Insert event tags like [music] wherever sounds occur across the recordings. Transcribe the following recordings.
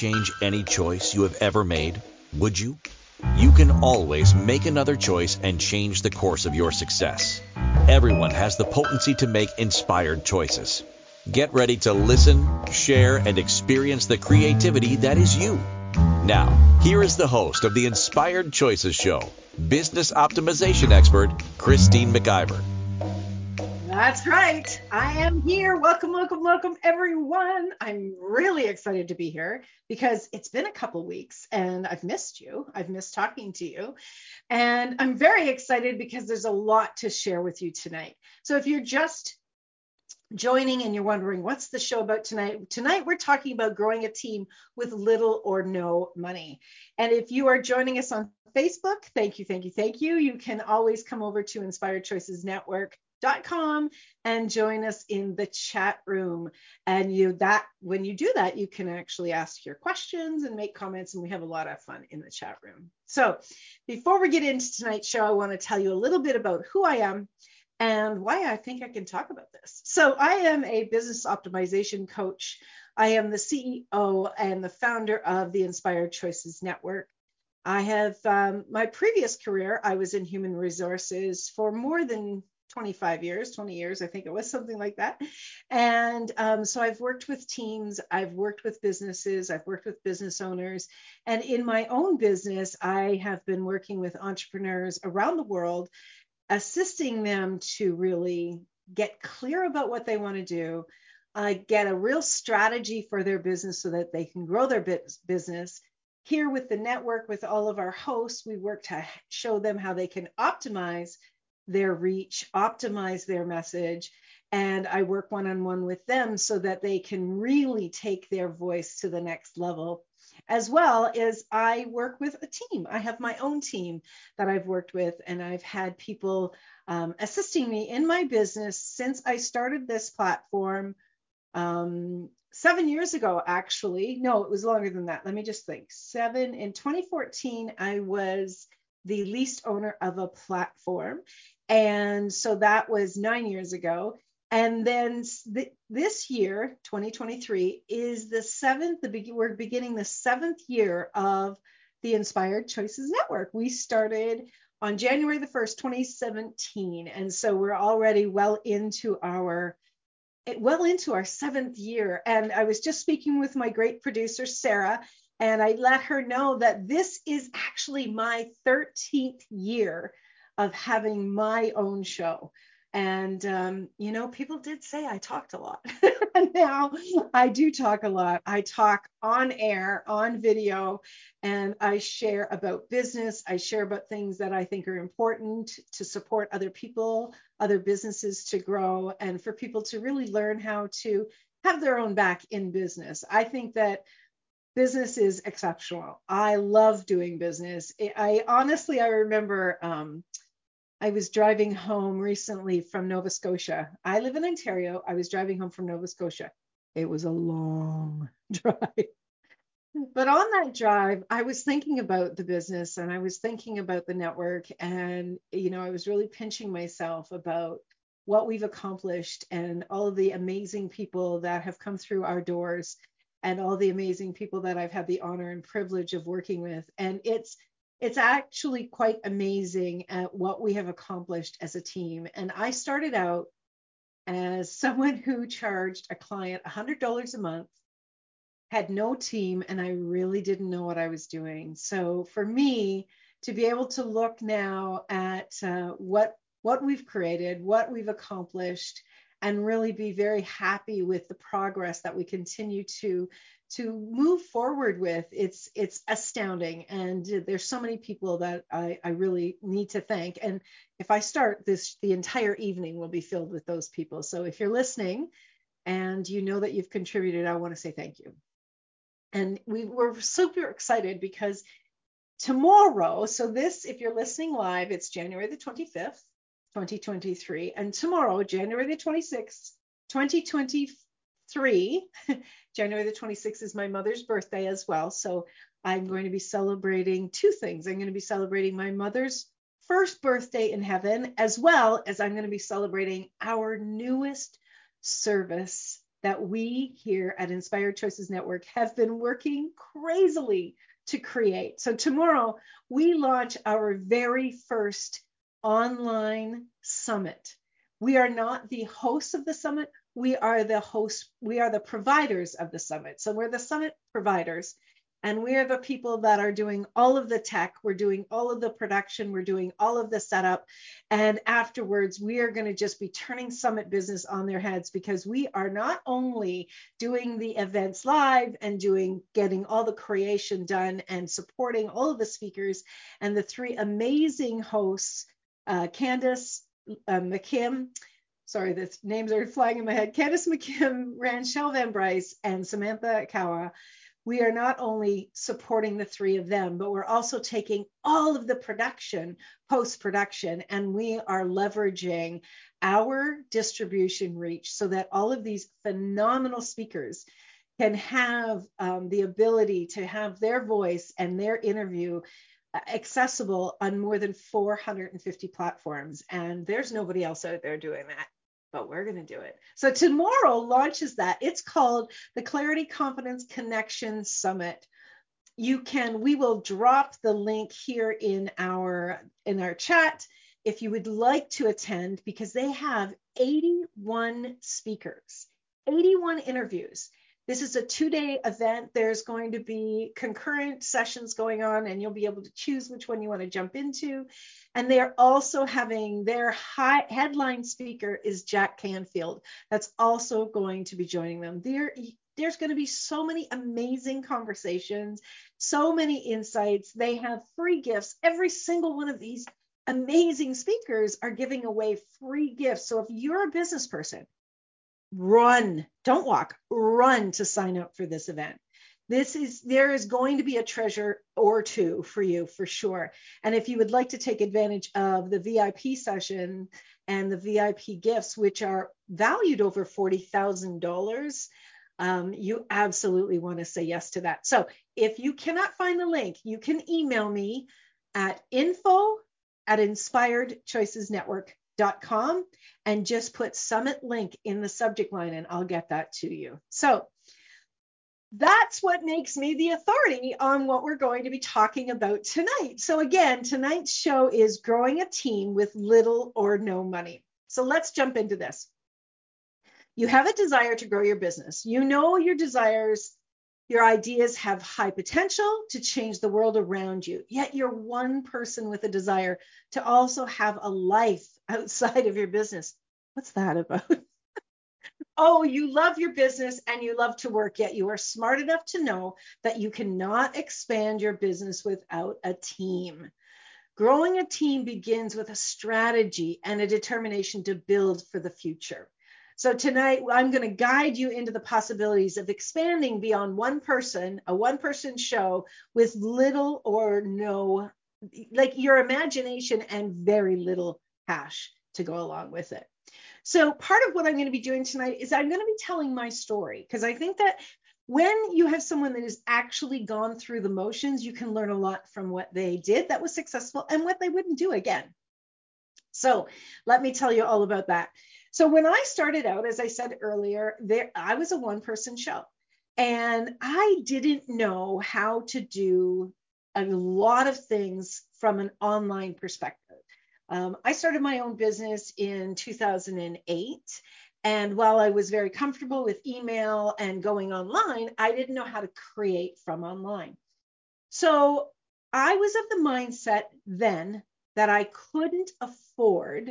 change any choice you have ever made? Would you? You can always make another choice and change the course of your success. Everyone has the potency to make inspired choices. Get ready to listen, share, and experience the creativity that is you. Now, here is the host of the Inspired Choices Show, business optimization expert, Christine McIver. That's right. I am here. Welcome, welcome, welcome, everyone. I'm really excited to be here because it's been a couple weeks and I've missed you. I've missed talking to you. And I'm very excited because there's a lot to share with you tonight. So if you're just joining and you're wondering what's the show about tonight tonight we're talking about growing a team with little or no money and if you are joining us on facebook thank you thank you thank you you can always come over to inspired choices network com and join us in the chat room. And you that when you do that you can actually ask your questions and make comments and we have a lot of fun in the chat room. So before we get into tonight's show i want to tell you a little bit about who i am and why i think i can talk about this. So i am a business optimization coach. I am the ceo and the founder of the inspired choices network. I have um, my previous career, I was in human resources for more than 25 years, 20 years, I think it was something like that. And um, so I've worked with teams, I've worked with businesses, I've worked with business owners. And in my own business, I have been working with entrepreneurs around the world, assisting them to really get clear about what they want to do, uh, get a real strategy for their business so that they can grow their business. Here with the network, with all of our hosts, we work to show them how they can optimize their reach, optimize their message, and I work one on one with them so that they can really take their voice to the next level. As well as I work with a team. I have my own team that I've worked with, and I've had people um, assisting me in my business since I started this platform um, seven years ago, actually. No, it was longer than that. Let me just think. Seven in 2014, I was the least owner of a platform. And so that was nine years ago. And then th- this year, 2023, is the seventh, the be- we're beginning the seventh year of the Inspired Choices Network. We started on January the 1st, 2017. And so we're already well into our eh, well into our seventh year. And I was just speaking with my great producer, Sarah, and I let her know that this is actually my 13th year of having my own show. And, um, you know, people did say I talked a lot. [laughs] now I do talk a lot. I talk on air, on video, and I share about business. I share about things that I think are important to support other people, other businesses to grow, and for people to really learn how to have their own back in business. I think that business is exceptional. I love doing business. I honestly, I remember um, I was driving home recently from Nova Scotia. I live in Ontario. I was driving home from Nova Scotia. It was a long [laughs] drive. But on that drive, I was thinking about the business and I was thinking about the network. And, you know, I was really pinching myself about what we've accomplished and all of the amazing people that have come through our doors and all the amazing people that I've had the honor and privilege of working with. And it's it's actually quite amazing at what we have accomplished as a team. And I started out as someone who charged a client $100 a month, had no team, and I really didn't know what I was doing. So for me, to be able to look now at uh, what what we've created, what we've accomplished, and really be very happy with the progress that we continue to to move forward with. It's it's astounding and there's so many people that I, I really need to thank. And if i start this the entire evening will be filled with those people. So if you're listening and you know that you've contributed i want to say thank you. And we were super excited because tomorrow so this if you're listening live it's january the 25th 2023. And tomorrow, January the 26th, 2023, [laughs] January the 26th is my mother's birthday as well. So I'm going to be celebrating two things. I'm going to be celebrating my mother's first birthday in heaven, as well as I'm going to be celebrating our newest service that we here at Inspired Choices Network have been working crazily to create. So tomorrow we launch our very first online summit. We are not the hosts of the summit. We are the hosts, we are the providers of the summit. So we're the summit providers. And we are the people that are doing all of the tech, we're doing all of the production, we're doing all of the setup. And afterwards, we are going to just be turning Summit business on their heads because we are not only doing the events live and doing getting all the creation done and supporting all of the speakers and the three amazing hosts, uh, Candace uh, McKim. Sorry, the names are flying in my head. Candace McKim, Ranchelle Van Bryce, and Samantha Kawa we are not only supporting the three of them, but we're also taking all of the production, post production, and we are leveraging our distribution reach so that all of these phenomenal speakers can have um, the ability to have their voice and their interview accessible on more than 450 platforms. And there's nobody else out there doing that but we're going to do it. So tomorrow launches that. It's called the Clarity Confidence Connection Summit. You can we will drop the link here in our in our chat if you would like to attend because they have 81 speakers, 81 interviews. This is a two day event. There's going to be concurrent sessions going on, and you'll be able to choose which one you want to jump into. And they're also having their high headline speaker is Jack Canfield. That's also going to be joining them. There, there's going to be so many amazing conversations, so many insights. They have free gifts. Every single one of these amazing speakers are giving away free gifts. So if you're a business person, run, don't walk, run to sign up for this event. This is there is going to be a treasure or two for you for sure. And if you would like to take advantage of the vip session and the vip gifts which are valued over $40000 um, you absolutely want to say yes to that. So if you cannot find the link you can email me at info at inspiredchoicesnetwork.com and just put summit link in the subject line and i'll get that to you so that's what makes me the authority on what we're going to be talking about tonight. So, again, tonight's show is growing a team with little or no money. So, let's jump into this. You have a desire to grow your business. You know your desires, your ideas have high potential to change the world around you. Yet, you're one person with a desire to also have a life [laughs] outside of your business. What's that about? [laughs] oh, you love your business and you love to work, yet you are smart enough to know that you cannot expand your business without a team. Growing a team begins with a strategy and a determination to build for the future. So tonight I'm going to guide you into the possibilities of expanding beyond one person, a one person show with little or no, like your imagination and very little cash to go along with it. So, part of what I'm going to be doing tonight is I'm going to be telling my story because I think that when you have someone that has actually gone through the motions, you can learn a lot from what they did that was successful and what they wouldn't do again. So, let me tell you all about that. So, when I started out, as I said earlier, there I was a one person show and I didn't know how to do a lot of things from an online perspective. Um, I started my own business in 2008. And while I was very comfortable with email and going online, I didn't know how to create from online. So I was of the mindset then that I couldn't afford.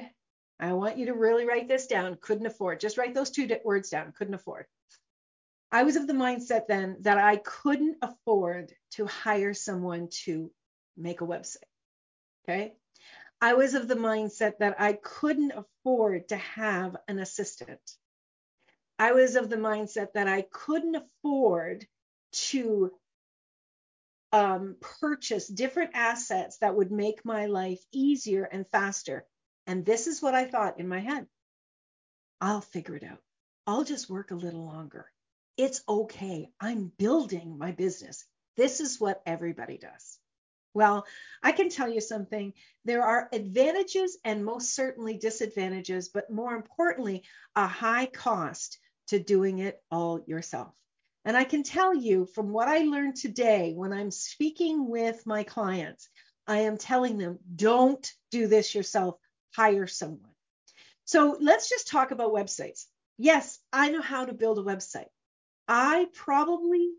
I want you to really write this down couldn't afford. Just write those two words down couldn't afford. I was of the mindset then that I couldn't afford to hire someone to make a website. Okay. I was of the mindset that I couldn't afford to have an assistant. I was of the mindset that I couldn't afford to um, purchase different assets that would make my life easier and faster. And this is what I thought in my head I'll figure it out. I'll just work a little longer. It's okay. I'm building my business. This is what everybody does. Well, I can tell you something. There are advantages and most certainly disadvantages, but more importantly, a high cost to doing it all yourself. And I can tell you from what I learned today when I'm speaking with my clients, I am telling them don't do this yourself, hire someone. So let's just talk about websites. Yes, I know how to build a website. I probably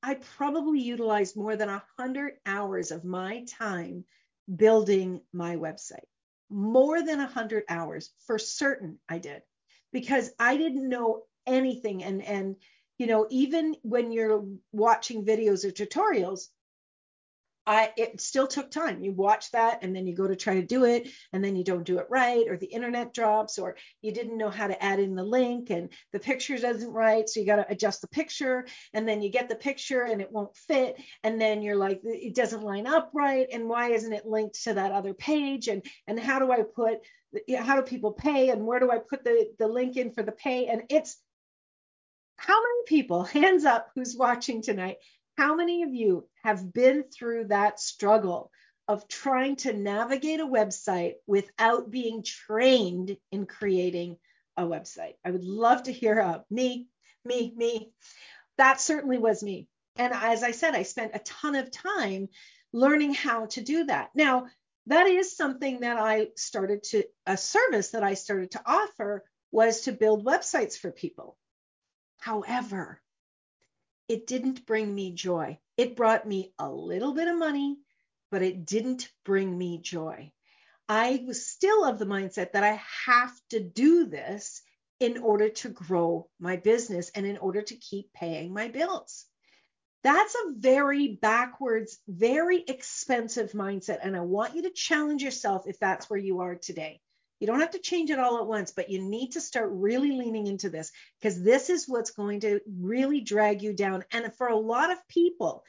I probably utilized more than 100 hours of my time building my website. More than 100 hours for certain I did because I didn't know anything and and you know even when you're watching videos or tutorials I it still took time. You watch that and then you go to try to do it and then you don't do it right or the internet drops or you didn't know how to add in the link and the picture doesn't right so you got to adjust the picture and then you get the picture and it won't fit. And then you're like it doesn't line up right. And why isn't it linked to that other page? And and how do I put how do people pay? And where do I put the the link in for the pay? And it's how many people [laughs] hands up who's watching tonight how many of you have been through that struggle of trying to navigate a website without being trained in creating a website? I would love to hear uh, me, me, me. That certainly was me. And as I said, I spent a ton of time learning how to do that. Now, that is something that I started to, a service that I started to offer was to build websites for people. However, it didn't bring me joy. It brought me a little bit of money, but it didn't bring me joy. I was still of the mindset that I have to do this in order to grow my business and in order to keep paying my bills. That's a very backwards, very expensive mindset. And I want you to challenge yourself if that's where you are today. You don't have to change it all at once, but you need to start really leaning into this because this is what's going to really drag you down. And for a lot of people,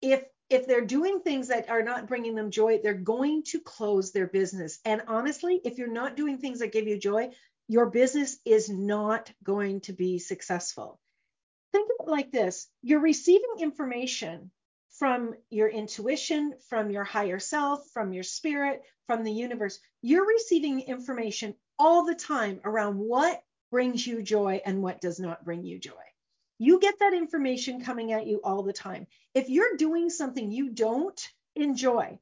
if if they're doing things that are not bringing them joy, they're going to close their business. And honestly, if you're not doing things that give you joy, your business is not going to be successful. Think of it like this you're receiving information from your intuition, from your higher self, from your spirit, from the universe. You're receiving information all the time around what brings you joy and what does not bring you joy. You get that information coming at you all the time. If you're doing something you don't enjoy,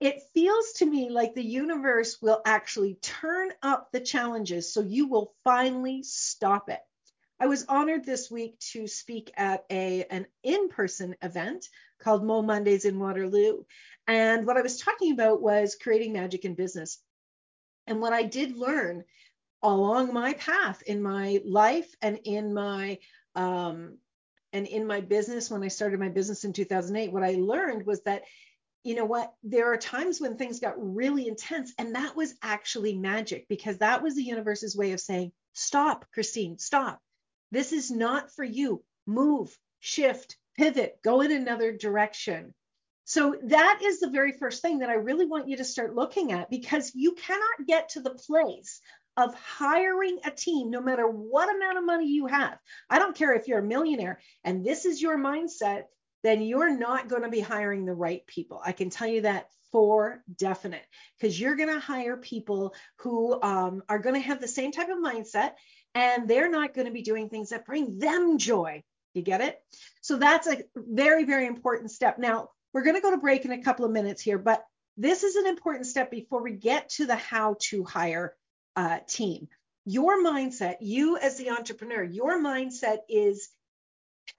it feels to me like the universe will actually turn up the challenges so you will finally stop it. I was honored this week to speak at a an in-person event called Mo Mondays in Waterloo. And what I was talking about was creating magic in business. And what I did learn along my path in my life and in my um, and in my business when I started my business in 2008, what I learned was that you know what there are times when things got really intense and that was actually magic because that was the universe's way of saying stop christine stop this is not for you. Move, shift, pivot, go in another direction. So that is the very first thing that I really want you to start looking at because you cannot get to the place of hiring a team no matter what amount of money you have. I don't care if you're a millionaire and this is your mindset, then you're not going to be hiring the right people. I can tell you that for definite because you're going to hire people who um, are going to have the same type of mindset and they're not going to be doing things that bring them joy. You get it? So that's a very, very important step. Now, we're going to go to break in a couple of minutes here, but this is an important step before we get to the how to hire a team. Your mindset, you as the entrepreneur, your mindset is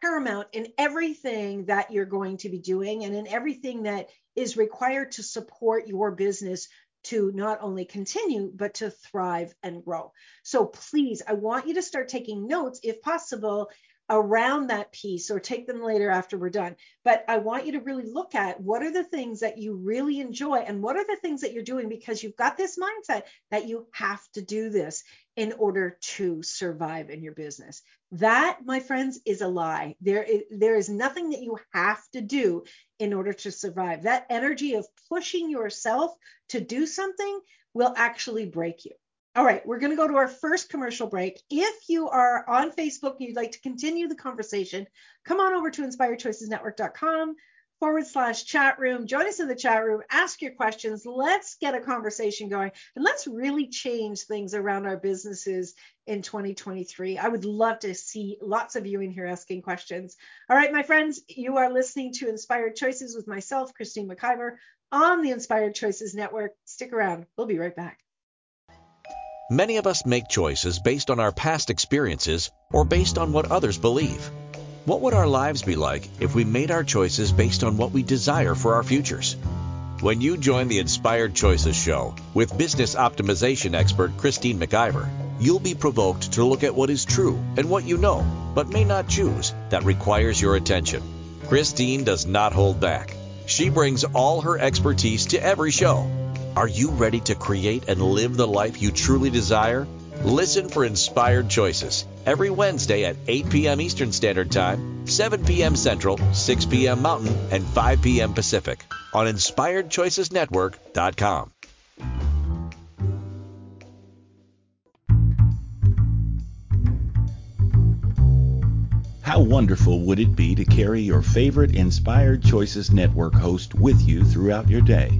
paramount in everything that you're going to be doing and in everything that is required to support your business to not only continue, but to thrive and grow. So please, I want you to start taking notes if possible around that piece or take them later after we're done. But I want you to really look at what are the things that you really enjoy and what are the things that you're doing because you've got this mindset that you have to do this in order to survive in your business. That, my friends, is a lie. There is, there is nothing that you have to do in order to survive. That energy of pushing yourself to do something will actually break you. All right, we're going to go to our first commercial break. If you are on Facebook and you'd like to continue the conversation, come on over to inspiredchoicesnetwork.com. forward slash chat room. Join us in the chat room, ask your questions. Let's get a conversation going and let's really change things around our businesses in 2023. I would love to see lots of you in here asking questions. All right, my friends, you are listening to Inspired Choices with myself, Christine McIver, on the Inspired Choices Network. Stick around, we'll be right back. Many of us make choices based on our past experiences or based on what others believe. What would our lives be like if we made our choices based on what we desire for our futures? When you join the Inspired Choices Show with business optimization expert Christine McIver, you'll be provoked to look at what is true and what you know, but may not choose, that requires your attention. Christine does not hold back. She brings all her expertise to every show. Are you ready to create and live the life you truly desire? Listen for Inspired Choices every Wednesday at 8 p.m. Eastern Standard Time, 7 p.m. Central, 6 p.m. Mountain, and 5 p.m. Pacific on InspiredChoicesNetwork.com. How wonderful would it be to carry your favorite Inspired Choices Network host with you throughout your day?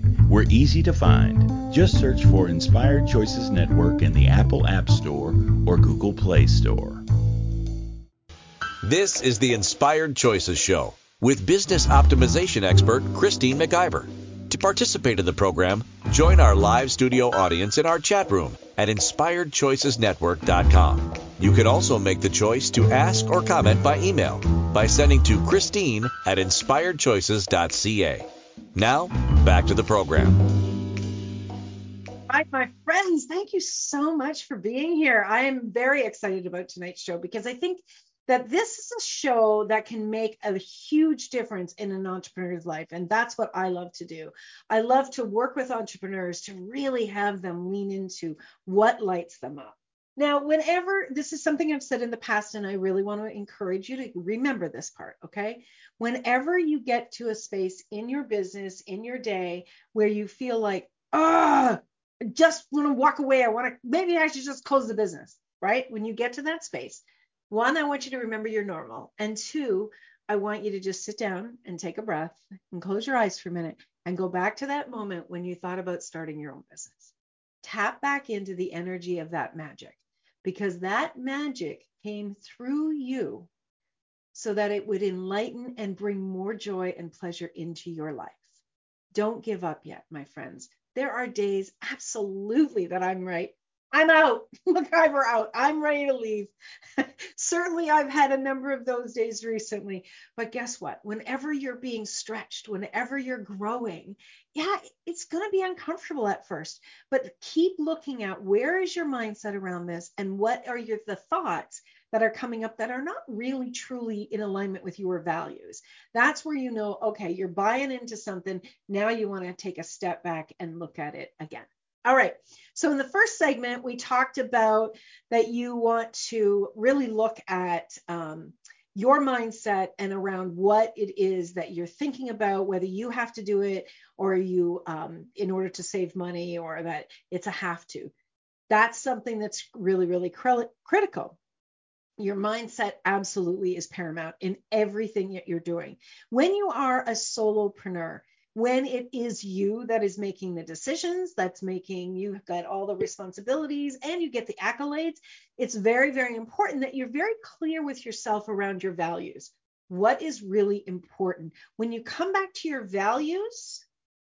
We're easy to find. Just search for Inspired Choices Network in the Apple App Store or Google Play Store. This is the Inspired Choices Show with business optimization expert Christine McIver. To participate in the program, join our live studio audience in our chat room at inspiredchoicesnetwork.com. You can also make the choice to ask or comment by email by sending to Christine at inspiredchoices.ca. Now, back to the program. Hi, my friends. Thank you so much for being here. I am very excited about tonight's show because I think that this is a show that can make a huge difference in an entrepreneur's life. And that's what I love to do. I love to work with entrepreneurs to really have them lean into what lights them up. Now, whenever this is something I've said in the past, and I really want to encourage you to remember this part, okay? Whenever you get to a space in your business, in your day, where you feel like, ah, just want to walk away. I want to, maybe I should just close the business, right? When you get to that space, one, I want you to remember you're normal. And two, I want you to just sit down and take a breath and close your eyes for a minute and go back to that moment when you thought about starting your own business. Tap back into the energy of that magic because that magic came through you so that it would enlighten and bring more joy and pleasure into your life. Don't give up yet, my friends. There are days absolutely that I'm right I'm out. [laughs] McIver out. I'm ready to leave. [laughs] Certainly, I've had a number of those days recently. But guess what? Whenever you're being stretched, whenever you're growing, yeah, it's going to be uncomfortable at first. But keep looking at where is your mindset around this and what are your the thoughts that are coming up that are not really truly in alignment with your values. That's where you know, okay, you're buying into something. Now you want to take a step back and look at it again. All right. So in the first segment, we talked about that you want to really look at um, your mindset and around what it is that you're thinking about, whether you have to do it or you, um, in order to save money, or that it's a have to. That's something that's really, really cr- critical. Your mindset absolutely is paramount in everything that you're doing. When you are a solopreneur, when it is you that is making the decisions, that's making you've got all the responsibilities and you get the accolades, it's very, very important that you're very clear with yourself around your values. What is really important? When you come back to your values,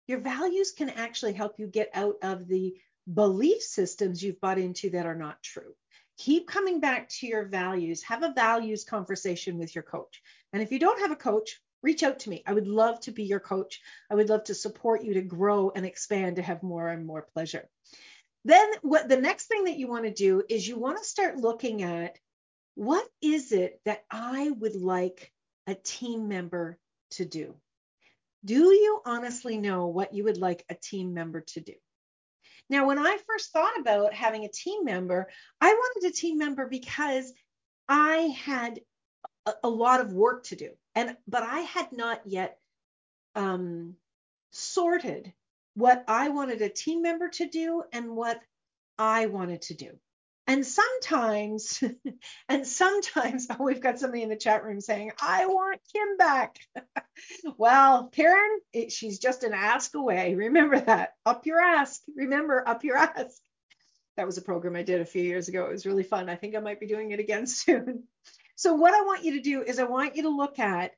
your values can actually help you get out of the belief systems you've bought into that are not true. Keep coming back to your values. Have a values conversation with your coach. And if you don't have a coach, reach out to me. I would love to be your coach. I would love to support you to grow and expand to have more and more pleasure. Then what the next thing that you want to do is you want to start looking at what is it that I would like a team member to do? Do you honestly know what you would like a team member to do? Now, when I first thought about having a team member, I wanted a team member because I had a, a lot of work to do, and but I had not yet um, sorted what I wanted a team member to do and what I wanted to do. And sometimes, [laughs] and sometimes, [laughs] oh, we've got somebody in the chat room saying, I want Kim back. [laughs] well, Karen, it, she's just an ask away. Remember that. Up your ask. Remember, up your ask. That was a program I did a few years ago. It was really fun. I think I might be doing it again soon. So, what I want you to do is, I want you to look at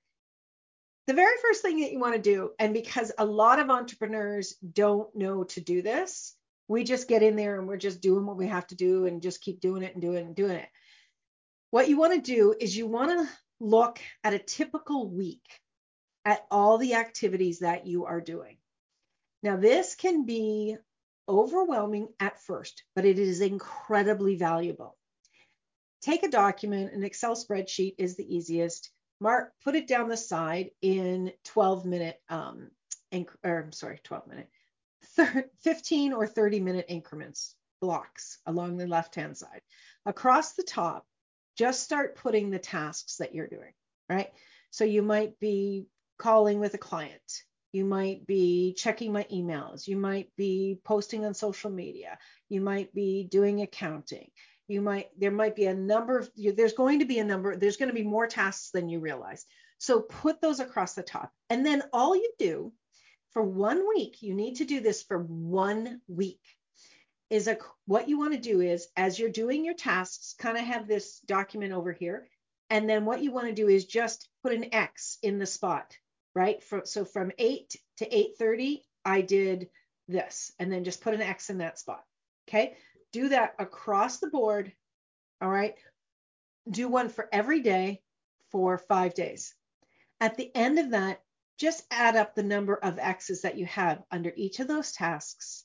the very first thing that you want to do. And because a lot of entrepreneurs don't know to do this, we just get in there and we're just doing what we have to do and just keep doing it and doing it and doing it. What you want to do is you want to look at a typical week at all the activities that you are doing. Now, this can be overwhelming at first, but it is incredibly valuable. Take a document, an Excel spreadsheet is the easiest. Mark, put it down the side in 12 minute, um, inc- or I'm sorry, 12 minute, 15 or 30 minute increments, blocks along the left hand side. Across the top, just start putting the tasks that you're doing, right? So you might be calling with a client. You might be checking my emails. You might be posting on social media. You might be doing accounting. You might, there might be a number of, there's going to be a number, there's going to be more tasks than you realize. So put those across the top. And then all you do for one week, you need to do this for one week. Is a what you want to do is as you're doing your tasks, kind of have this document over here. And then what you want to do is just put an X in the spot, right? For, so from 8 to 8:30, I did this, and then just put an X in that spot. Okay. Do that across the board. All right. Do one for every day for five days. At the end of that, just add up the number of X's that you have under each of those tasks,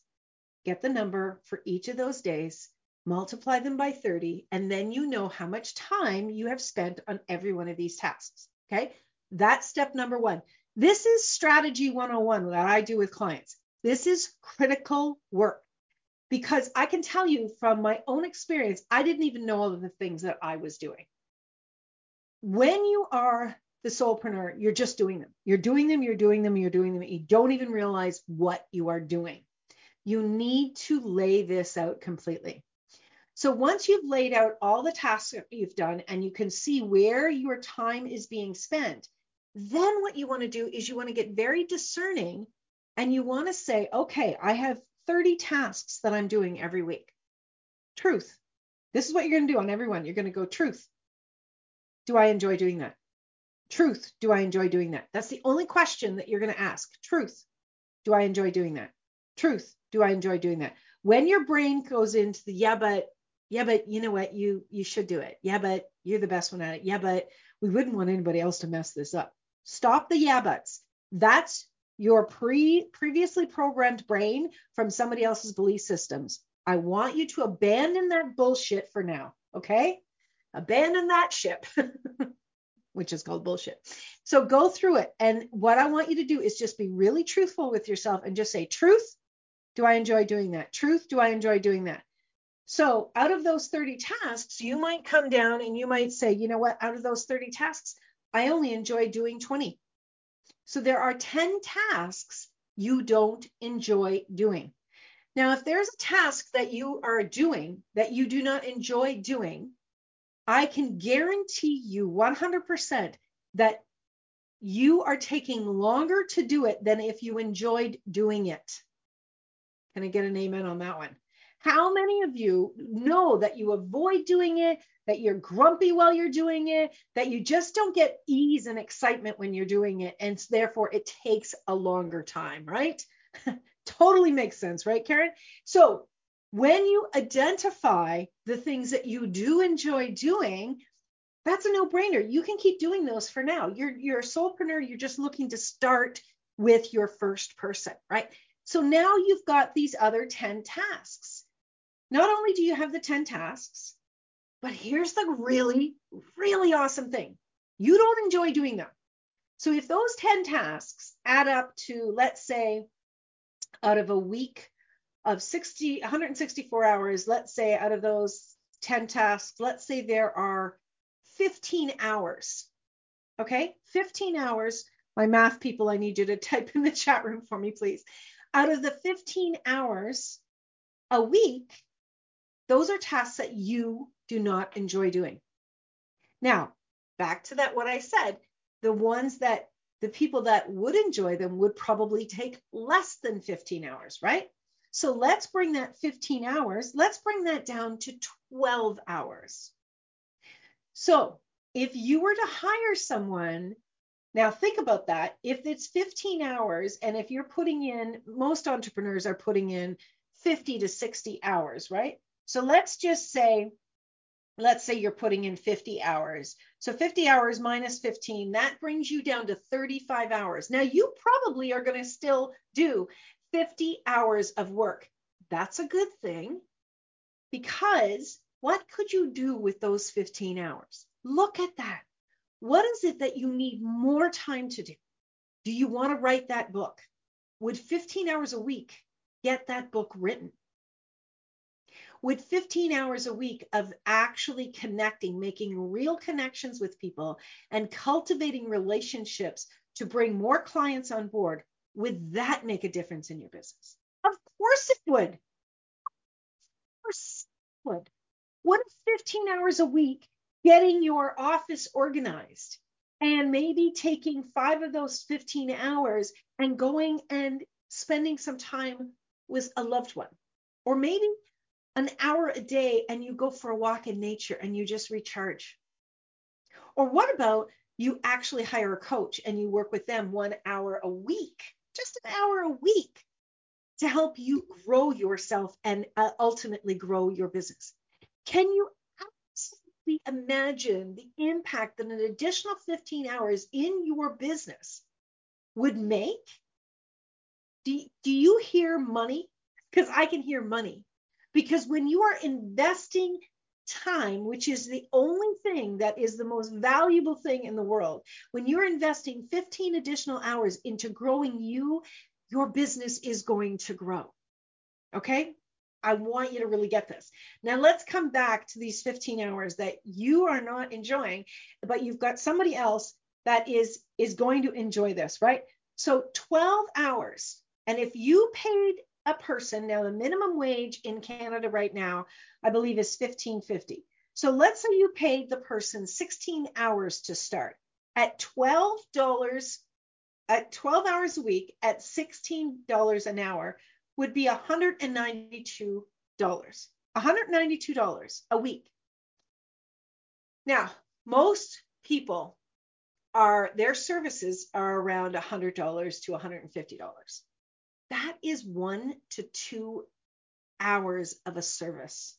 get the number for each of those days, multiply them by 30, and then you know how much time you have spent on every one of these tasks. Okay. That's step number one. This is strategy 101 that I do with clients. This is critical work because I can tell you from my own experience, I didn't even know all of the things that I was doing. When you are the soulpreneur, you're just doing them. You're doing them, you're doing them, you're doing them. You don't even realize what you are doing. You need to lay this out completely. So once you've laid out all the tasks that you've done and you can see where your time is being spent, then what you want to do is you want to get very discerning and you want to say, okay, I have 30 tasks that I'm doing every week. Truth. This is what you're going to do on everyone. You're going to go truth. Do I enjoy doing that? Truth, do I enjoy doing that? That's the only question that you're going to ask. Truth, do I enjoy doing that? Truth, do I enjoy doing that? When your brain goes into the yeah, but yeah, but you know what, you you should do it. Yeah, but you're the best one at it. Yeah, but we wouldn't want anybody else to mess this up. Stop the yeah buts. That's your pre previously programmed brain from somebody else's belief systems. I want you to abandon that bullshit for now, okay? Abandon that ship. [laughs] which is called bullshit. So go through it. And what I want you to do is just be really truthful with yourself and just say, truth, do I enjoy doing that? Truth, do I enjoy doing that? So out of those 30 tasks, you might come down and you might say, you know what, out of those 30 tasks, I only enjoy doing 20. So there are 10 tasks you don't enjoy doing. Now, if there's a task that you are doing that you do not enjoy doing, I can guarantee you 100% that you are taking longer to do it than if you enjoyed doing it. Can I get an amen on that one? How many of you know that you avoid doing it, that you're grumpy while you're doing it, that you just don't get ease and excitement when you're doing it, and therefore it takes a longer time, right? [laughs] totally makes sense, right, Karen? So when you identify the things that you do enjoy doing, that's a no-brainer. You can keep doing those for now. You're you're a soulpreneur, you're just looking to start with your first person, right? So now you've got these other 10 tasks. Not only do you have the 10 tasks, but here's the really, really awesome thing. You don't enjoy doing them. So if those 10 tasks add up to, let's say, out of a week of 60, 164 hours, let's say out of those 10 tasks, let's say there are 15 hours. Okay, 15 hours. My math people, I need you to [laughs] type in the chat room for me, please. Out of the 15 hours a week, those are tasks that you do not enjoy doing. Now, back to that, what I said, the ones that the people that would enjoy them would probably take less than 15 hours, right? So let's bring that 15 hours, let's bring that down to 12 hours. So if you were to hire someone, now think about that. If it's 15 hours, and if you're putting in, most entrepreneurs are putting in 50 to 60 hours, right? So let's just say, let's say you're putting in 50 hours. So 50 hours minus 15, that brings you down to 35 hours. Now you probably are going to still do 50 hours of work. That's a good thing because what could you do with those 15 hours? Look at that. What is it that you need more time to do? Do you want to write that book? Would 15 hours a week get that book written? Would 15 hours a week of actually connecting, making real connections with people and cultivating relationships to bring more clients on board, would that make a difference in your business? Of course it would. Of course it would. What if 15 hours a week getting your office organized and maybe taking five of those 15 hours and going and spending some time with a loved one? Or maybe an hour a day and you go for a walk in nature and you just recharge. Or what about you actually hire a coach and you work with them one hour a week just an hour a week to help you grow yourself and uh, ultimately grow your business. Can you absolutely imagine the impact that an additional 15 hours in your business would make? Do, do you hear money? Because I can hear money. Because when you are investing time, which is the only thing that is the most valuable thing in the world, when you're investing 15 additional hours into growing you, your business is going to grow. Okay? I want you to really get this. Now let's come back to these 15 hours that you are not enjoying, but you've got somebody else that is is going to enjoy this, right? So 12 hours. And if you paid a person. Now, the minimum wage in Canada right now, I believe, is 15.50. So let's say you paid the person 16 hours to start at $12 at 12 hours a week at $16 an hour would be $192. $192 a week. Now, most people are their services are around $100 to $150 that is one to two hours of a service.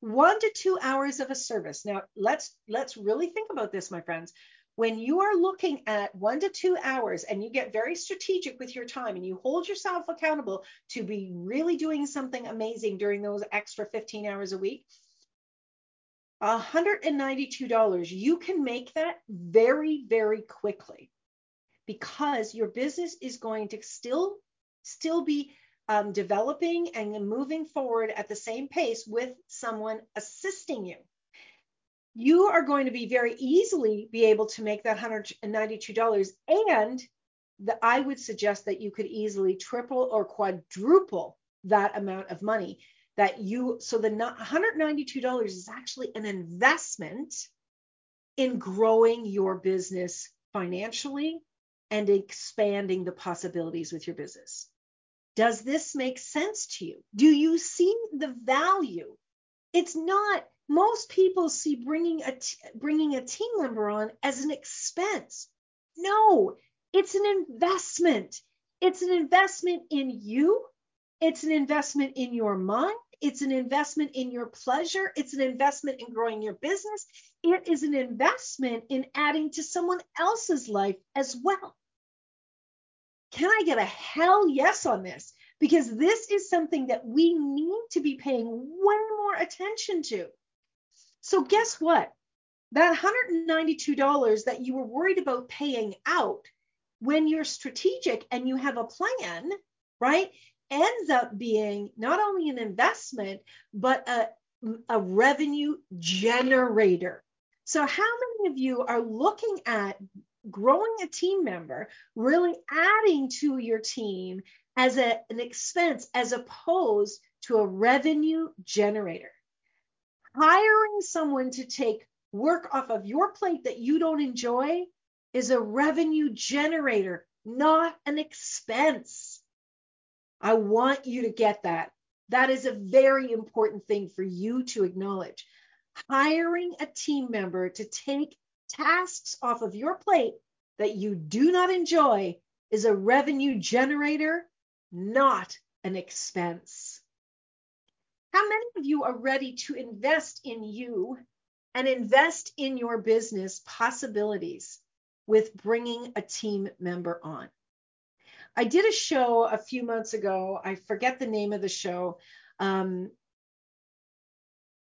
One to two hours of a service. Now let's let's really think about this my friends. When you are looking at one to two hours and you get very strategic with your time and you hold yourself accountable to be really doing something amazing during those extra 15 hours a week $192 you can make that very very quickly because your business is going to still still be um, developing and moving forward at the same pace with someone assisting you. You are going to be very easily be able to make that $192 and the, I would suggest that you could easily triple or quadruple that amount of money that you so the $192 is actually an investment in growing your business financially and expanding the possibilities with your business. Does this make sense to you? Do you see the value? It's not most people see bringing a t- bringing a team member on as an expense. No, it's an investment. It's an investment in you. It's an investment in your mind. It's an investment in your pleasure. It's an investment in growing your business. It is an investment in adding to someone else's life as well. Can I get a hell yes on this? Because this is something that we need to be paying way more attention to. So, guess what? That $192 that you were worried about paying out when you're strategic and you have a plan, right? ends up being not only an investment, but a, a revenue generator. So, how many of you are looking at growing a team member, really adding to your team as a, an expense as opposed to a revenue generator? Hiring someone to take work off of your plate that you don't enjoy is a revenue generator, not an expense. I want you to get that. That is a very important thing for you to acknowledge. Hiring a team member to take tasks off of your plate that you do not enjoy is a revenue generator, not an expense. How many of you are ready to invest in you and invest in your business possibilities with bringing a team member on? I did a show a few months ago. I forget the name of the show. Um,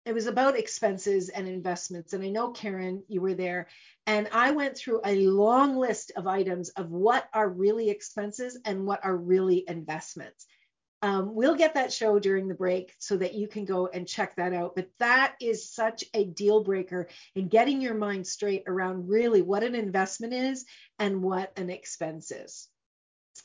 it was about expenses and investments. And I know, Karen, you were there. And I went through a long list of items of what are really expenses and what are really investments. Um, we'll get that show during the break so that you can go and check that out. But that is such a deal breaker in getting your mind straight around really what an investment is and what an expense is.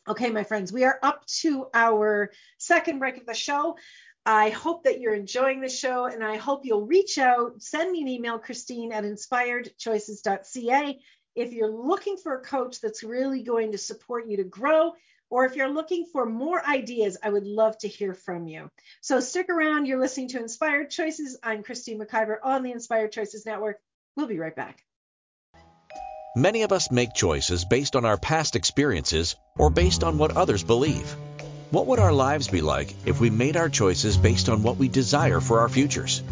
Okay, my friends, we are up to our second break of the show. I hope that you're enjoying the show and I hope you'll reach out, send me an email, Christine at inspiredchoices.ca. If you're looking for a coach that's really going to support you to grow, or if you're looking for more ideas, I would love to hear from you. So stick around. You're listening to Inspired Choices. I'm Christine McIver on the Inspired Choices Network. We'll be right back. Many of us make choices based on our past experiences or based on what others believe. What would our lives be like if we made our choices based on what we desire for our futures?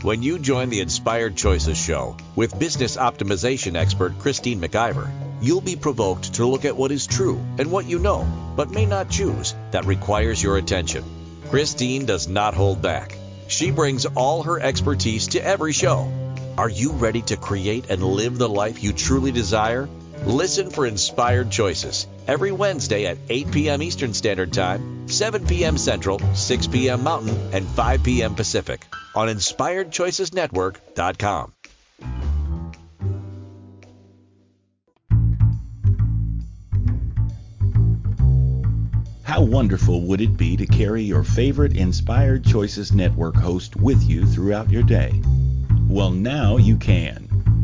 When you join the Inspired Choices Show with business optimization expert Christine McIver, you'll be provoked to look at what is true and what you know, but may not choose, that requires your attention. Christine does not hold back. She brings all her expertise to every show. Are you ready to create and live the life you truly desire? Listen for Inspired Choices every Wednesday at 8 p.m. Eastern Standard Time, 7 p.m. Central, 6 p.m. Mountain, and 5 p.m. Pacific on InspiredChoicesNetwork.com. How wonderful would it be to carry your favorite Inspired Choices Network host with you throughout your day? Well, now you can.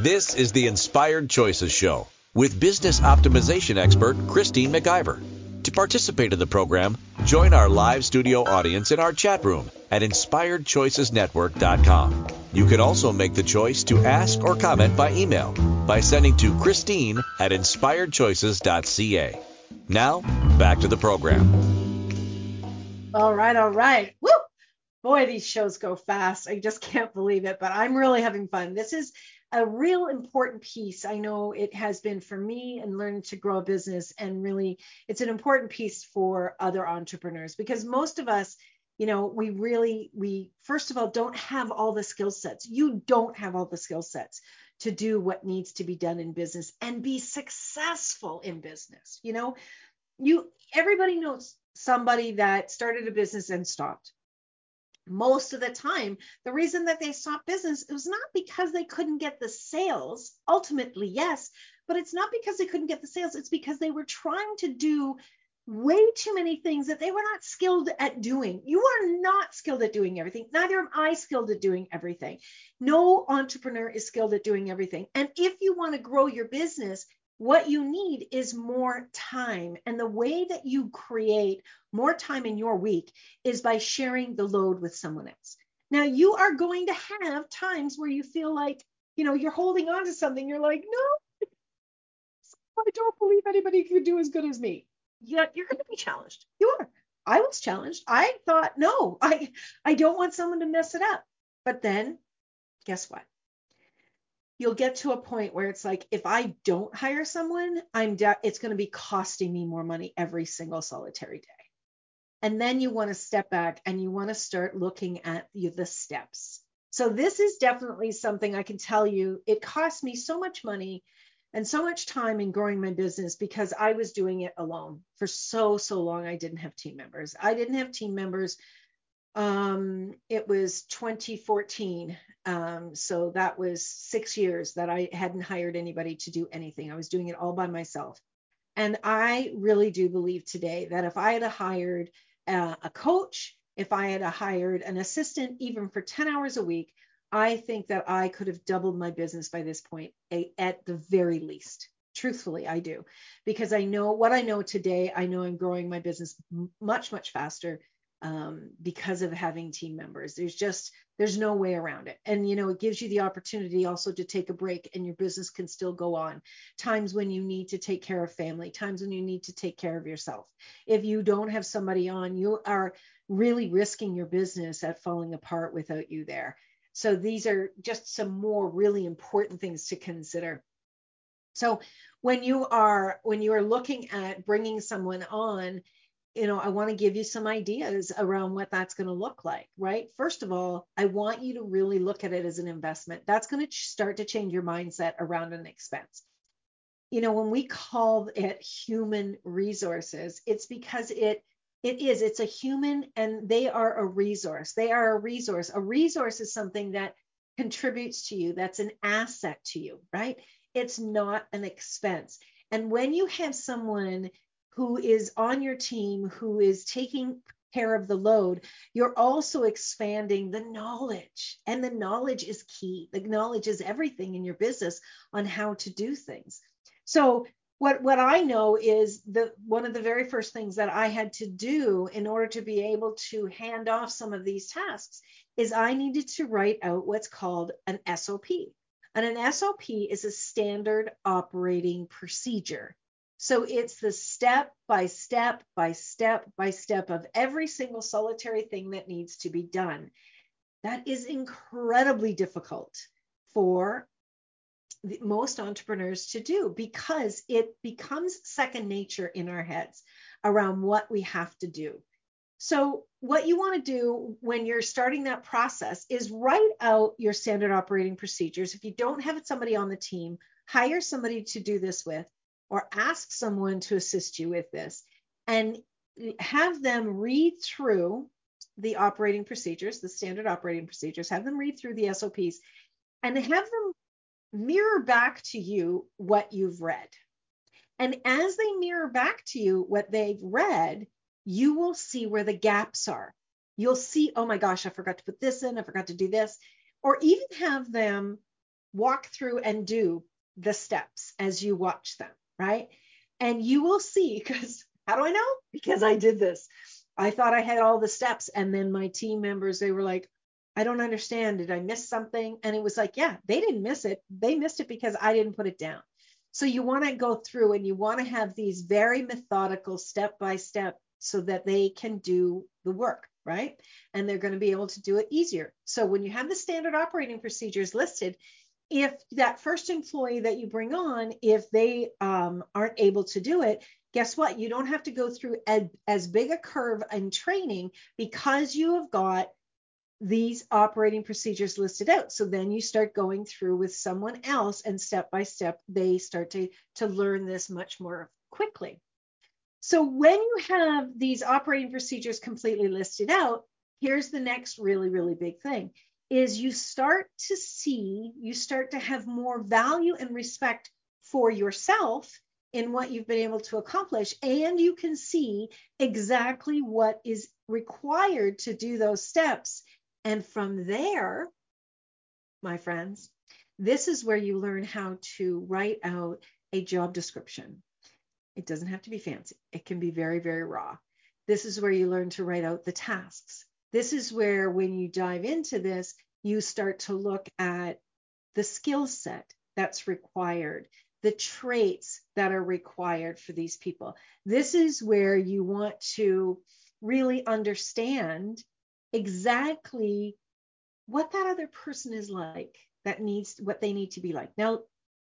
This is the Inspired Choices Show with business optimization expert Christine McIver. To participate in the program, join our live studio audience in our chat room at inspiredchoicesnetwork.com. You can also make the choice to ask or comment by email by sending to Christine at inspiredchoices.ca. Now, back to the program. All right, all right. Woo! Boy, these shows go fast. I just can't believe it, but I'm really having fun. This is a real important piece. I know it has been for me in learning to grow a business, and really, it's an important piece for other entrepreneurs because most of us, you know, we really, we first of all don't have all the skill sets. You don't have all the skill sets to do what needs to be done in business and be successful in business. You know, you everybody knows somebody that started a business and stopped most of the time the reason that they stopped business it was not because they couldn't get the sales. Ultimately yes but it's not because they couldn't get the sales. It's because they were trying to do way too many things that they were not skilled at doing. You are not skilled at doing everything. Neither am i skilled at doing everything. No entrepreneur is skilled at doing everything. And if you want to grow your business what you need is more time. And the way that you create more time in your week is by sharing the load with someone else. Now, you are going to have times where you feel like, you know, you're holding on to something. You're like, no, I don't believe anybody could do as good as me. Yeah, you're going to be challenged. You are. I was challenged. I thought, no, I I don't want someone to mess it up. But then guess what? You'll get to a point where it's like if I don't hire someone, I'm de- it's going to be costing me more money every single solitary day. And then you want to step back and you want to start looking at the, the steps. So this is definitely something I can tell you. It cost me so much money and so much time in growing my business because I was doing it alone for so so long. I didn't have team members. I didn't have team members. Um, it was 2014, um, so that was six years that I hadn't hired anybody to do anything. I was doing it all by myself, and I really do believe today that if I had hired uh, a coach, if I had hired an assistant, even for 10 hours a week, I think that I could have doubled my business by this point, at the very least. Truthfully, I do, because I know what I know today. I know I'm growing my business much, much faster um, because of having team members. There's just there's no way around it, and you know it gives you the opportunity also to take a break, and your business can still go on. Times when you need to take care of family, times when you need to take care of yourself. If you don't have somebody on, you are really risking your business at falling apart without you there. So these are just some more really important things to consider. So when you are when you are looking at bringing someone on, you know, I want to give you some ideas around what that's going to look like, right? First of all, I want you to really look at it as an investment. That's going to start to change your mindset around an expense. You know, when we call it human resources, it's because it it is. It's a human and they are a resource. They are a resource. A resource is something that contributes to you, that's an asset to you, right? It's not an expense. And when you have someone who is on your team who is taking care of the load, you're also expanding the knowledge. And the knowledge is key. The knowledge is everything in your business on how to do things. So what what I know is the one of the very first things that I had to do in order to be able to hand off some of these tasks is I needed to write out what's called an SOP. And an SOP is a standard operating procedure. So it's the step by step by step by step of every single solitary thing that needs to be done. That is incredibly difficult for most entrepreneurs to do because it becomes second nature in our heads around what we have to do. So, what you want to do when you're starting that process is write out your standard operating procedures. If you don't have somebody on the team, hire somebody to do this with, or ask someone to assist you with this, and have them read through the operating procedures, the standard operating procedures, have them read through the SOPs, and have them mirror back to you what you've read. And as they mirror back to you what they've read, you will see where the gaps are. You'll see, oh my gosh, I forgot to put this in, I forgot to do this, or even have them walk through and do the steps as you watch them, right? And you will see, because how do I know? Because I did this. I thought I had all the steps, and then my team members, they were like, I don't understand. Did I miss something? And it was like, yeah, they didn't miss it. They missed it because I didn't put it down. So you want to go through and you want to have these very methodical step by step so that they can do the work, right? And they're going to be able to do it easier. So when you have the standard operating procedures listed, if that first employee that you bring on, if they um, aren't able to do it, guess what? You don't have to go through a, as big a curve in training because you have got these operating procedures listed out. So then you start going through with someone else and step by step they start to to learn this much more quickly. So when you have these operating procedures completely listed out, here's the next really really big thing is you start to see, you start to have more value and respect for yourself in what you've been able to accomplish and you can see exactly what is required to do those steps and from there, my friends, this is where you learn how to write out a job description. It doesn't have to be fancy, it can be very, very raw. This is where you learn to write out the tasks. This is where, when you dive into this, you start to look at the skill set that's required, the traits that are required for these people. This is where you want to really understand exactly what that other person is like that needs what they need to be like. Now,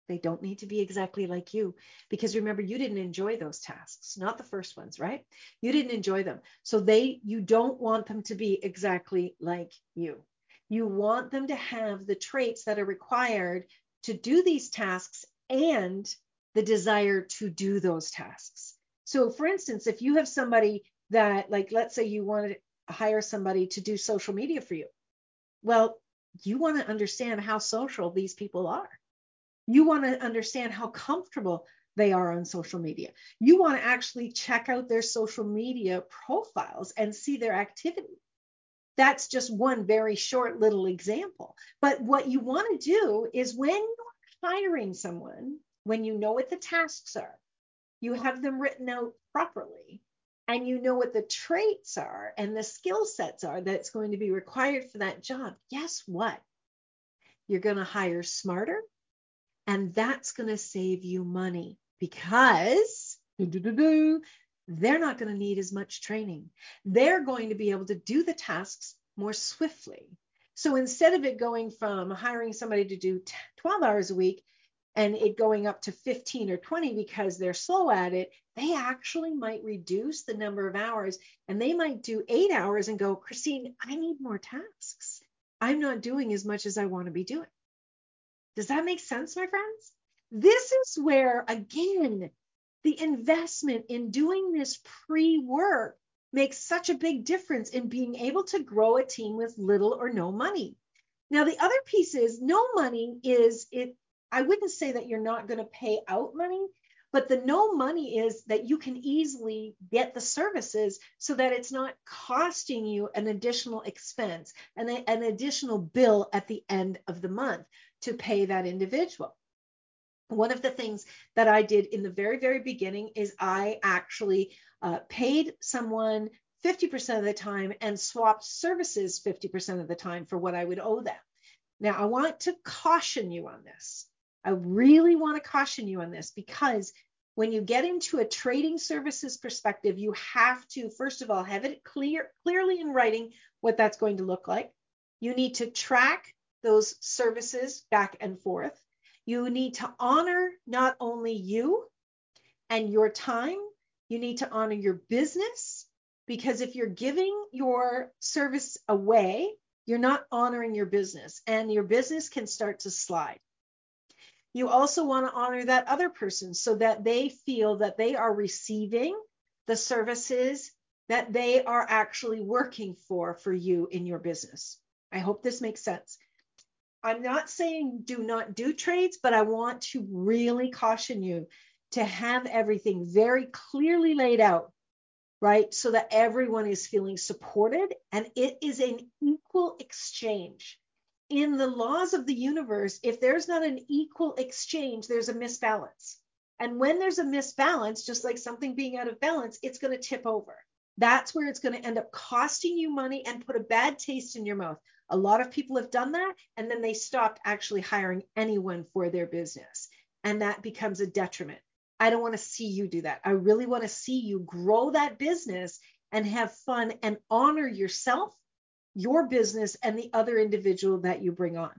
they don't need to be exactly like you because remember you didn't enjoy those tasks, not the first ones, right? You didn't enjoy them. So they you don't want them to be exactly like you. You want them to have the traits that are required to do these tasks and the desire to do those tasks. So for instance, if you have somebody that like let's say you want to hire somebody to do social media for you. Well, you want to understand how social these people are you want to understand how comfortable they are on social media. You want to actually check out their social media profiles and see their activity. That's just one very short little example. But what you want to do is when you're hiring someone, when you know what the tasks are, you have them written out properly, and you know what the traits are and the skill sets are that's going to be required for that job. Guess what? You're going to hire smarter and that's going to save you money because they're not going to need as much training. They're going to be able to do the tasks more swiftly. So instead of it going from hiring somebody to do 12 hours a week and it going up to 15 or 20 because they're slow at it, they actually might reduce the number of hours and they might do eight hours and go, Christine, I need more tasks. I'm not doing as much as I want to be doing. Does that make sense, my friends? This is where, again, the investment in doing this pre work makes such a big difference in being able to grow a team with little or no money. Now, the other piece is no money is it. I wouldn't say that you're not going to pay out money, but the no money is that you can easily get the services so that it's not costing you an additional expense and an additional bill at the end of the month to pay that individual. One of the things that I did in the very, very beginning is I actually uh, paid someone 50% of the time and swapped services 50% of the time for what I would owe them. Now, I want to caution you on this. I really want to caution you on this because when you get into a trading services perspective, you have to, first of all, have it clear, clearly in writing what that's going to look like. You need to track those services back and forth. You need to honor not only you and your time, you need to honor your business because if you're giving your service away, you're not honoring your business and your business can start to slide. You also want to honor that other person so that they feel that they are receiving the services that they are actually working for for you in your business. I hope this makes sense. I'm not saying do not do trades, but I want to really caution you to have everything very clearly laid out, right? So that everyone is feeling supported and it is an equal exchange. In the laws of the universe, if there's not an equal exchange, there's a misbalance. And when there's a misbalance, just like something being out of balance, it's going to tip over. That's where it's going to end up costing you money and put a bad taste in your mouth. A lot of people have done that and then they stopped actually hiring anyone for their business. And that becomes a detriment. I don't want to see you do that. I really want to see you grow that business and have fun and honor yourself, your business, and the other individual that you bring on.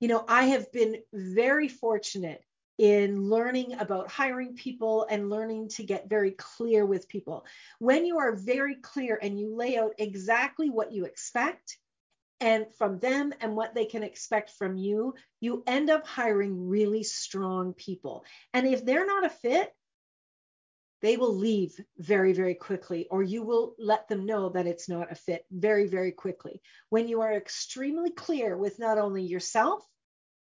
You know, I have been very fortunate in learning about hiring people and learning to get very clear with people. When you are very clear and you lay out exactly what you expect, and from them and what they can expect from you, you end up hiring really strong people. And if they're not a fit, they will leave very, very quickly, or you will let them know that it's not a fit very, very quickly. When you are extremely clear with not only yourself,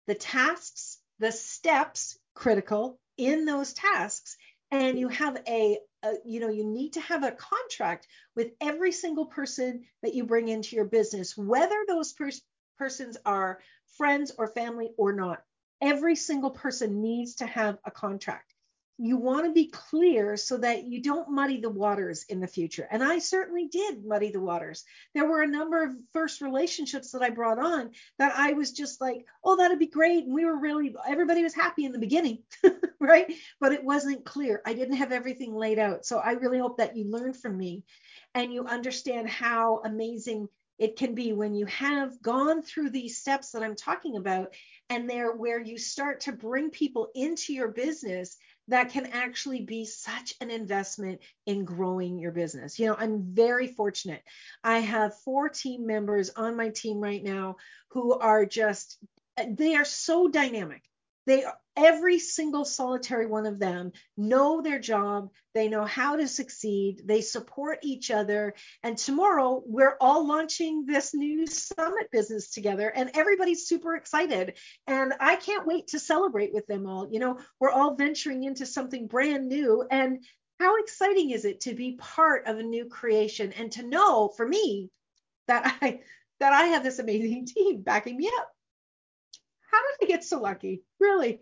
the tasks, the steps critical in those tasks, and you have a, a, you know you need to have a contract with every single person that you bring into your business whether those pers- persons are friends or family or not. Every single person needs to have a contract you want to be clear so that you don't muddy the waters in the future. And I certainly did muddy the waters. There were a number of first relationships that I brought on that I was just like, oh, that'd be great. And we were really, everybody was happy in the beginning, [laughs] right? But it wasn't clear. I didn't have everything laid out. So I really hope that you learn from me and you understand how amazing it can be when you have gone through these steps that I'm talking about, and they're where you start to bring people into your business that can actually be such an investment in growing your business. You know, I'm very fortunate. I have four team members on my team right now who are just, they are so dynamic. They every single solitary one of them know their job, they know how to succeed, they support each other. And tomorrow we're all launching this new summit business together and everybody's super excited. And I can't wait to celebrate with them all. You know, we're all venturing into something brand new and how exciting is it to be part of a new creation and to know for me that I that I have this amazing [laughs] team backing me up. How did I get so lucky? Really?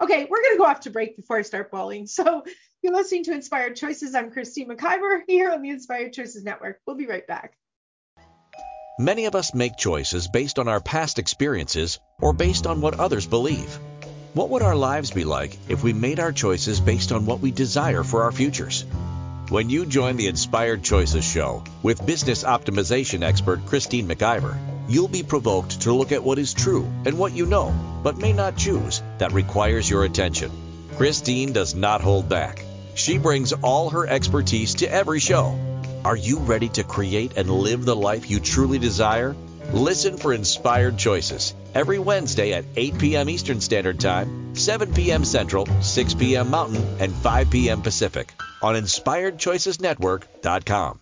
Okay, we're going to go off to break before I start bawling. So you're listening to Inspired Choices. I'm Christine McIver here on the Inspired Choices Network. We'll be right back. Many of us make choices based on our past experiences or based on what others believe. What would our lives be like if we made our choices based on what we desire for our futures? When you join the Inspired Choices Show with business optimization expert Christine McIver, you'll be provoked to look at what is true and what you know, but may not choose, that requires your attention. Christine does not hold back. She brings all her expertise to every show. Are you ready to create and live the life you truly desire? Listen for Inspired Choices every Wednesday at 8 p.m. Eastern Standard Time, 7 p.m. Central, 6 p.m. Mountain, and 5 p.m. Pacific on InspiredChoicesNetwork.com.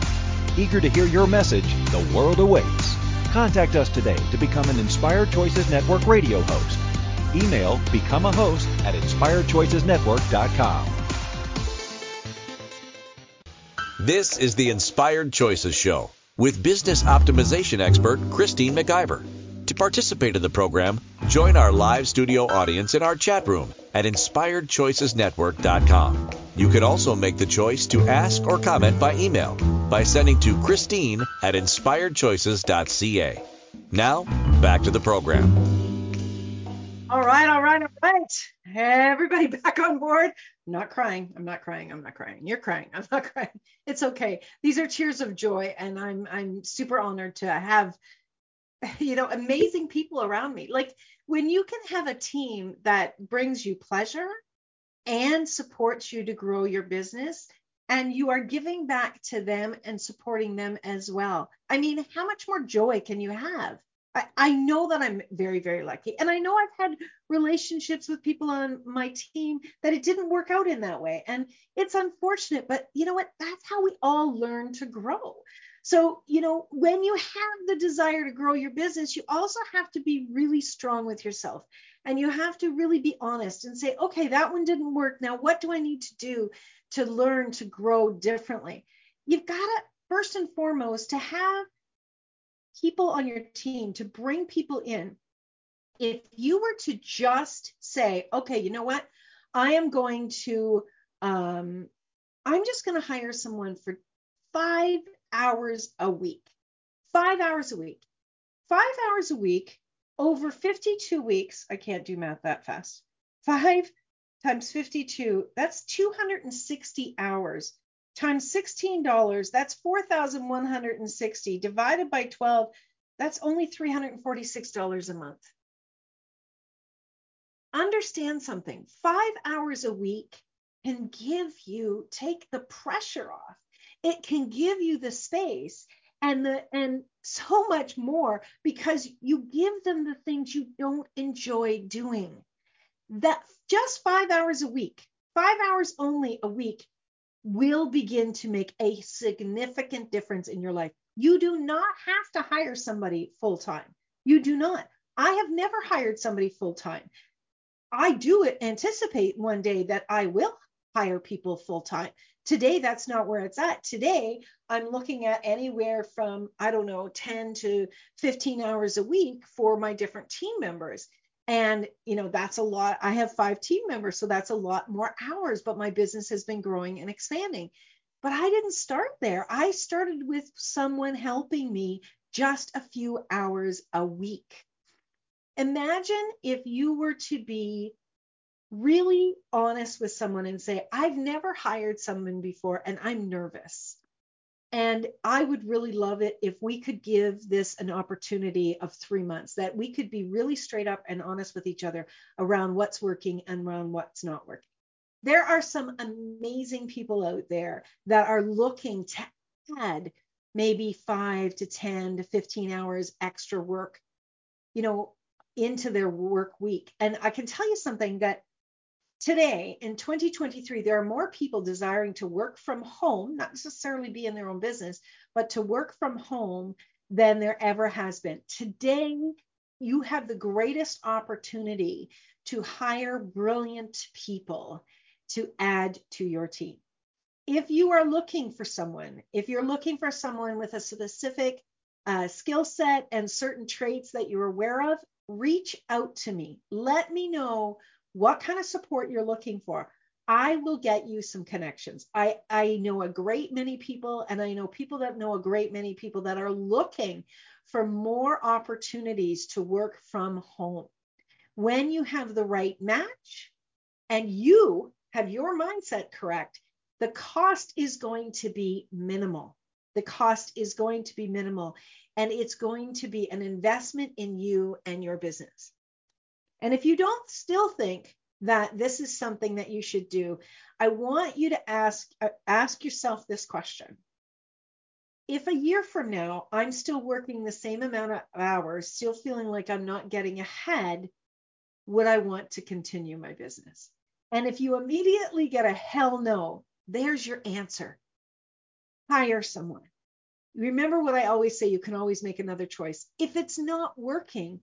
Eager to hear your message, the world awaits. Contact us today to become an Inspired Choices Network radio host. Email become a host at inspiredchoicesnetwork.com. This is the Inspired Choices Show with business optimization expert Christine McIver. To participate in the program, join our live studio audience in our chat room at inspiredchoicesnetwork.com. You can also make the choice to ask or comment by email by sending to Christine at inspiredchoices.ca. Now, back to the program. All right, all right, all right. Everybody [laughs] back on board. I'm not crying. I'm not crying. I'm not crying. You're crying. I'm not [laughs] crying. It's okay. These are tears of joy, and I'm I'm super honored to have [laughs] you know amazing people around me. Like when you can have a team that brings you pleasure and supports you to grow your business and you are giving back to them and supporting them as well. I mean, how much more joy can you have? I, I know that I'm very, very lucky. And I know I've had relationships with people on my team that it didn't work out in that way. And it's unfortunate, but you know what? That's how we all learn to grow. So, you know, when you have the desire to grow your business, you also have to be really strong with yourself. And you have to really be honest and say, okay, that one didn't work. Now, what do I need to do to learn to grow differently? You've got to, first and foremost, to have people on your team, to bring people in, if you were to just say, okay, you know what? I am going to, um, I'm just going to hire someone for five hours a week. Five hours a week. Five hours a week over 52 weeks. I can't do math that fast. Five times 52, that's 260 hours times $16, that's 4,160 divided by 12, that's only $346 a month. Understand something, five hours a week can give you, take the pressure off. It can give you the space and the and so much more because you give them the things you don't enjoy doing. That just five hours a week, five hours only a week will begin to make a significant difference in your life. You do not have to hire somebody full time. You do not. I have never hired somebody full time. I do anticipate one day that I will hire people full time. Today, that's not where it's at. Today, I'm looking at anywhere from, I don't know, 10 to 15 hours a week for my different team members. And, you know, that's a lot. I have five team members, so that's a lot more hours, but my business has been growing and expanding. But I didn't start there. I started with someone helping me just a few hours a week. Imagine if you were to be really honest with someone and say, I've never hired someone before and I'm nervous. And I would really love it if we could give this an opportunity of three months, that we could be really straight up and honest with each other around what's working and around what's not working. There are some amazing people out there that are looking to add maybe five to 10 to 15 hours extra work, you know, into their work week. And I can tell you something that Today, in 2023, there are more people desiring to work from home, not necessarily be in their own business, but to work from home than there ever has been. Today, you have the greatest opportunity to hire brilliant people to add to your team. If you are looking for someone, if you're looking for someone with a specific uh, skill set and certain traits that you're aware of, reach out to me. Let me know what kind of support you're looking for. I will get you some connections. I, I know a great many people, and I know people that know a great many people that are looking for more opportunities to work from home. When you have the right match and you have your mindset correct, the cost is going to be minimal. The cost is going to be minimal, and it's going to be an investment in you and your business. And if you don't still think that this is something that you should do, I want you to ask uh, ask yourself this question. If a year from now I'm still working the same amount of hours, still feeling like I'm not getting ahead, would I want to continue my business? And if you immediately get a hell no, there's your answer. Hire someone. Remember what I always say you can always make another choice. If it's not working,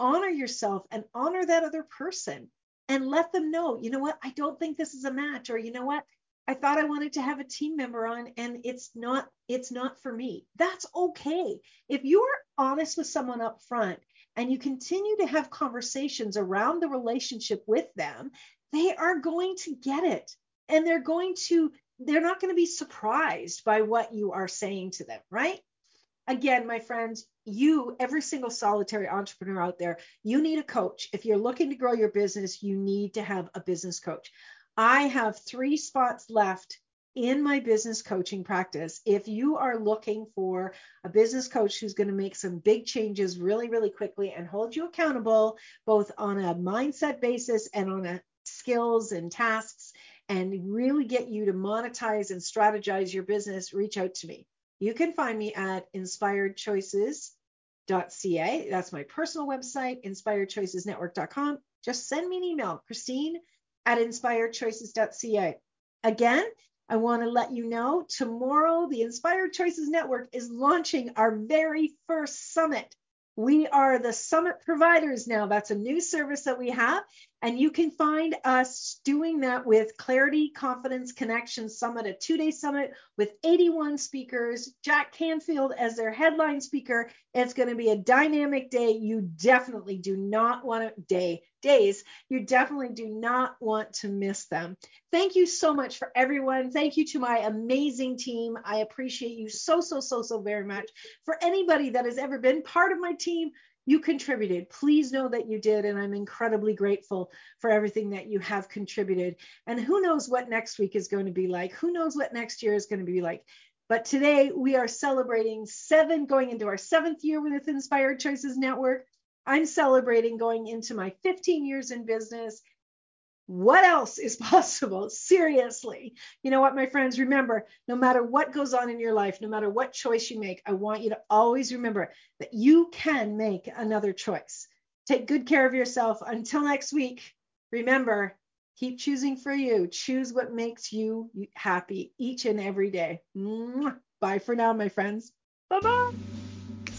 honor yourself and honor that other person and let them know, you know what, I don't think this is a match, or you know what, I thought I wanted to have a team member on and it's not it's not for me. That's okay. If you are honest with someone up front and you continue to have conversations around the relationship with them, they are going to get it. And they're going to they're not going to be surprised by what you are saying to them, right? Again, my friends, you, every single solitary entrepreneur out there, you need a coach. If you're looking to grow your business, you need to have a business coach. I have three spots left in my business coaching practice. If you are looking for a business coach who's going to make some big changes really, really quickly and hold you accountable, both on a mindset basis and on a skills and tasks, and really get you to monetize and strategize your business, reach out to me. You can find me at inspiredchoices.ca. That's my personal website, inspiredchoicesnetwork.com. Just send me an email, Christine at inspiredchoices.ca. Again, I want to let you know tomorrow the Inspired Choices Network is launching our very first summit. We are the summit providers now. That's a new service that we have. And you can find us doing that with Clarity, Confidence, Connection Summit, a two day summit with 81 speakers, Jack Canfield as their headline speaker. It's going to be a dynamic day. You definitely do not want to day days. You definitely do not want to miss them. Thank you so much for everyone. Thank you to my amazing team. I appreciate you so, so, so, so very much. For anybody that has ever been part of my team, you contributed. Please know that you did. And I'm incredibly grateful for everything that you have contributed. And who knows what next week is going to be like? Who knows what next year is going to be like? But today we are celebrating seven, going into our seventh year with Inspired Choices Network. I'm celebrating going into my 15 years in business what else is [laughs] possible? Seriously. You know what, my friends? Remember, no matter what goes on in your life, no matter what choice you make, I want you to always remember that you can make another choice. Take good care of yourself. Until next week, remember, keep choosing for you. Choose what makes you happy each and every day. Bye for now, my friends. Bye bye.